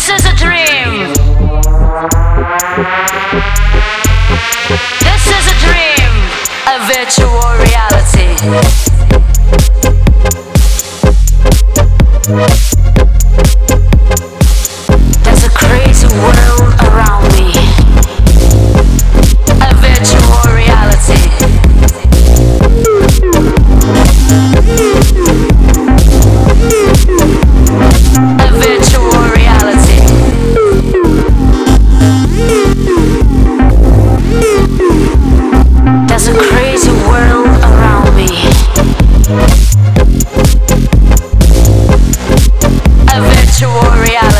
This is a dream. This is a dream. virtual reality.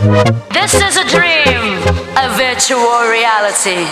This is a dream, a virtual reality.